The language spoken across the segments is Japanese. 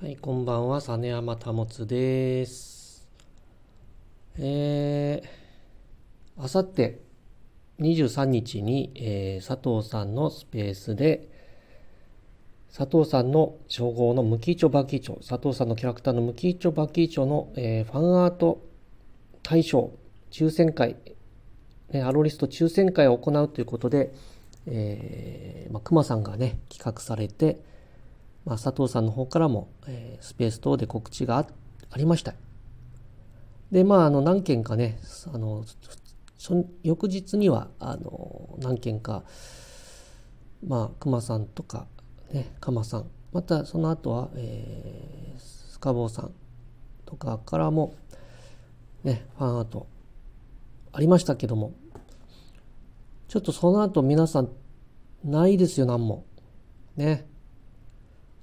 はい、こんばんは、実山保です。えー、あさって23日に、えー佐藤さんのスペースで、佐藤さんの称号のムキイチョバキイチョ、佐藤さんのキャラクターのムキイチョバキイチョの、えーファンアート大賞抽選会、ね、アロリスト抽選会を行うということで、えーまあ、熊さんがね、企画されて、まあ、佐藤さんの方からも、えースペース等で告知がありました。で、まあ、あの、何件かね、あの、翌日には、あの、何件か、まあ、熊さんとか、ね、鎌さん、またその後は、えースカボーさんとかからも、ね、ファンアートありましたけども、ちょっとその後皆さん、ないですよ、何も。ね。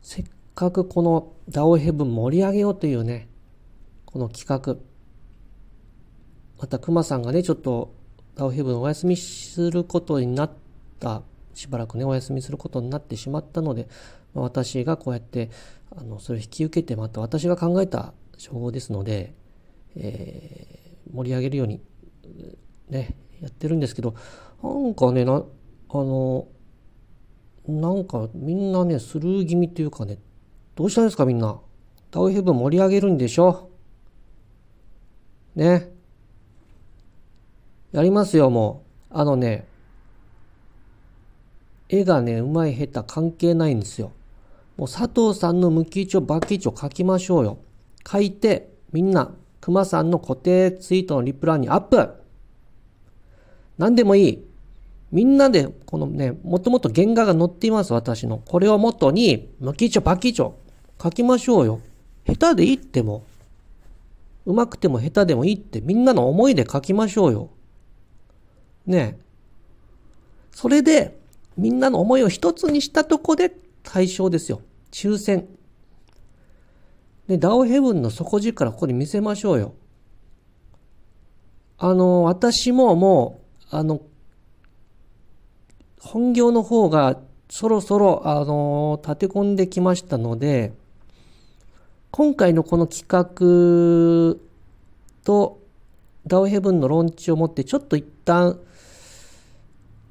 せっかくこのダオヘブン盛り上げようというね、この企画。また熊さんがね、ちょっとダオヘブンお休みすることになった、しばらくね、お休みすることになってしまったので、私がこうやって、あの、それを引き受けて、また私が考えた称号ですので、えー盛り上げるように、ね、やってるんですけど、なんかね、な、あの、なんかみんなね、スルー気味っていうかね、どうしたんですかみんな。ダウヘブ盛り上げるんでしょね。やりますよ、もう。あのね、絵がね、うまい下手関係ないんですよ。もう佐藤さんのムキイチョ、バキイチョ書きましょうよ。書いて、みんな、熊さんの固定ツイートのリプランにアップ何でもいい。みんなで、このね、もともと原画が載っています、私の。これをもとに、ムキチョ、バキチョ、書きましょうよ。下手でいいっても。うまくても下手でもいいって、みんなの思いで書きましょうよ。ねえ。それで、みんなの思いを一つにしたとこで対象ですよ。抽選。で、ダオヘブンの底力ここに見せましょうよ。あの、私ももう、あの、本業の方がそろそろ、あの、立て込んできましたので、今回のこの企画とダオヘブンのローンチをもってちょっと一旦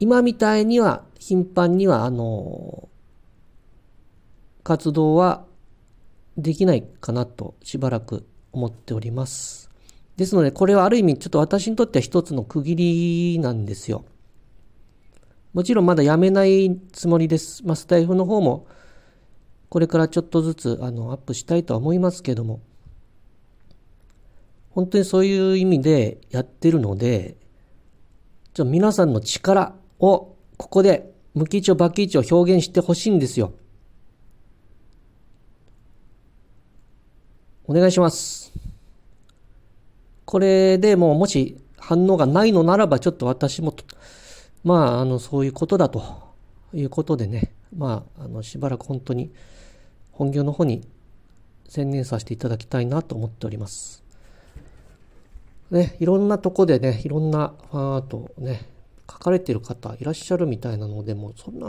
今みたいには頻繁にはあの活動はできないかなとしばらく思っております。ですのでこれはある意味ちょっと私にとっては一つの区切りなんですよ。もちろんまだやめないつもりです。まあ、スタイフの方もこれからちょっとずつあのアップしたいとは思いますけども本当にそういう意味でやってるのでちょ皆さんの力をここで無機値バキ値を表現してほしいんですよ。お願いします。これでもうもし反応がないのならばちょっと私もまああのそういうことだということでねまああのしばらく本当に本業の方に専念させていただきたいなと思っております。ね、いろんなとこでね、いろんなファンアートをね、書かれてる方いらっしゃるみたいなので、もうそんな、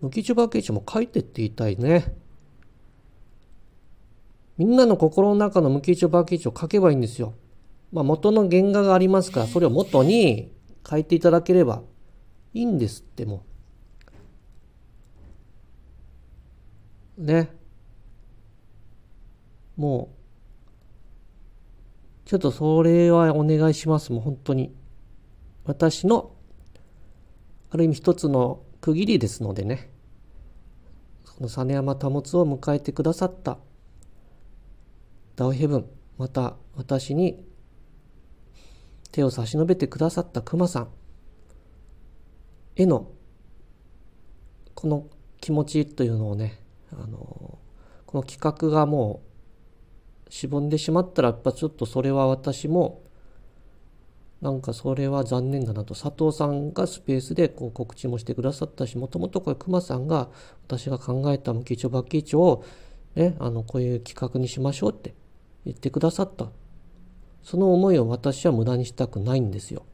無機中バケージも書いてって言いたいね。みんなの心の中の無機中バケージを書けばいいんですよ。まあ元の原画がありますから、それを元に書いていただければいいんですっても。ね。もう、ちょっとそれはお願いします。もう本当に。私の、ある意味一つの区切りですのでね。この実山保を迎えてくださった、ダウヘブン、また私に手を差し伸べてくださった熊さんへの、この気持ちというのをね、あの、この企画がもう、しぼんでしまったらやっぱちょっとそれは私もなんかそれは残念だなと。佐藤さんがスペースでこう告知もしてくださったしもともとこれ熊さんが私が考えた無機帳バッキー帳をねあのこういう企画にしましょうって言ってくださった。その思いを私は無駄にしたくないんですよ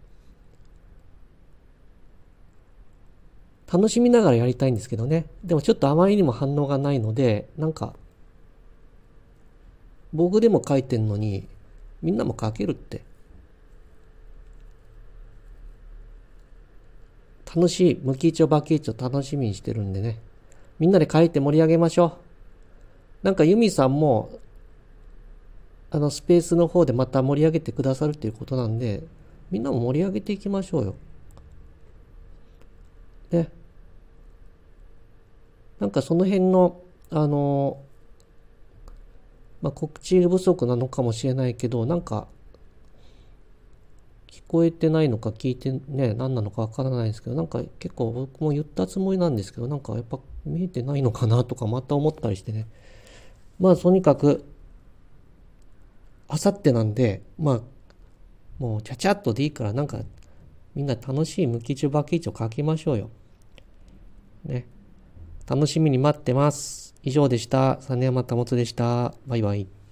楽しみながらやりたいんですけどねでもちょっとあまりにも反応がないのでなんか僕でも書いてんのに、みんなも書けるって。楽しい、無期帳、バキ帳楽しみにしてるんでね。みんなで書いて盛り上げましょう。なんかユミさんも、あのスペースの方でまた盛り上げてくださるっていうことなんで、みんなも盛り上げていきましょうよ。ね。なんかその辺の、あの、まあ、告知不足なのかもしれないけど、なんか、聞こえてないのか聞いてね、何なのかわからないんですけど、なんか結構僕も言ったつもりなんですけど、なんかやっぱ見えてないのかなとかまた思ったりしてね。まあとにかく、あさってなんで、まあ、もうちゃちゃっとでいいから、なんかみんな楽しい無機中バケイチを書きましょうよ。ね。楽しみに待ってます。以上でした。実山保でした。バイバイ。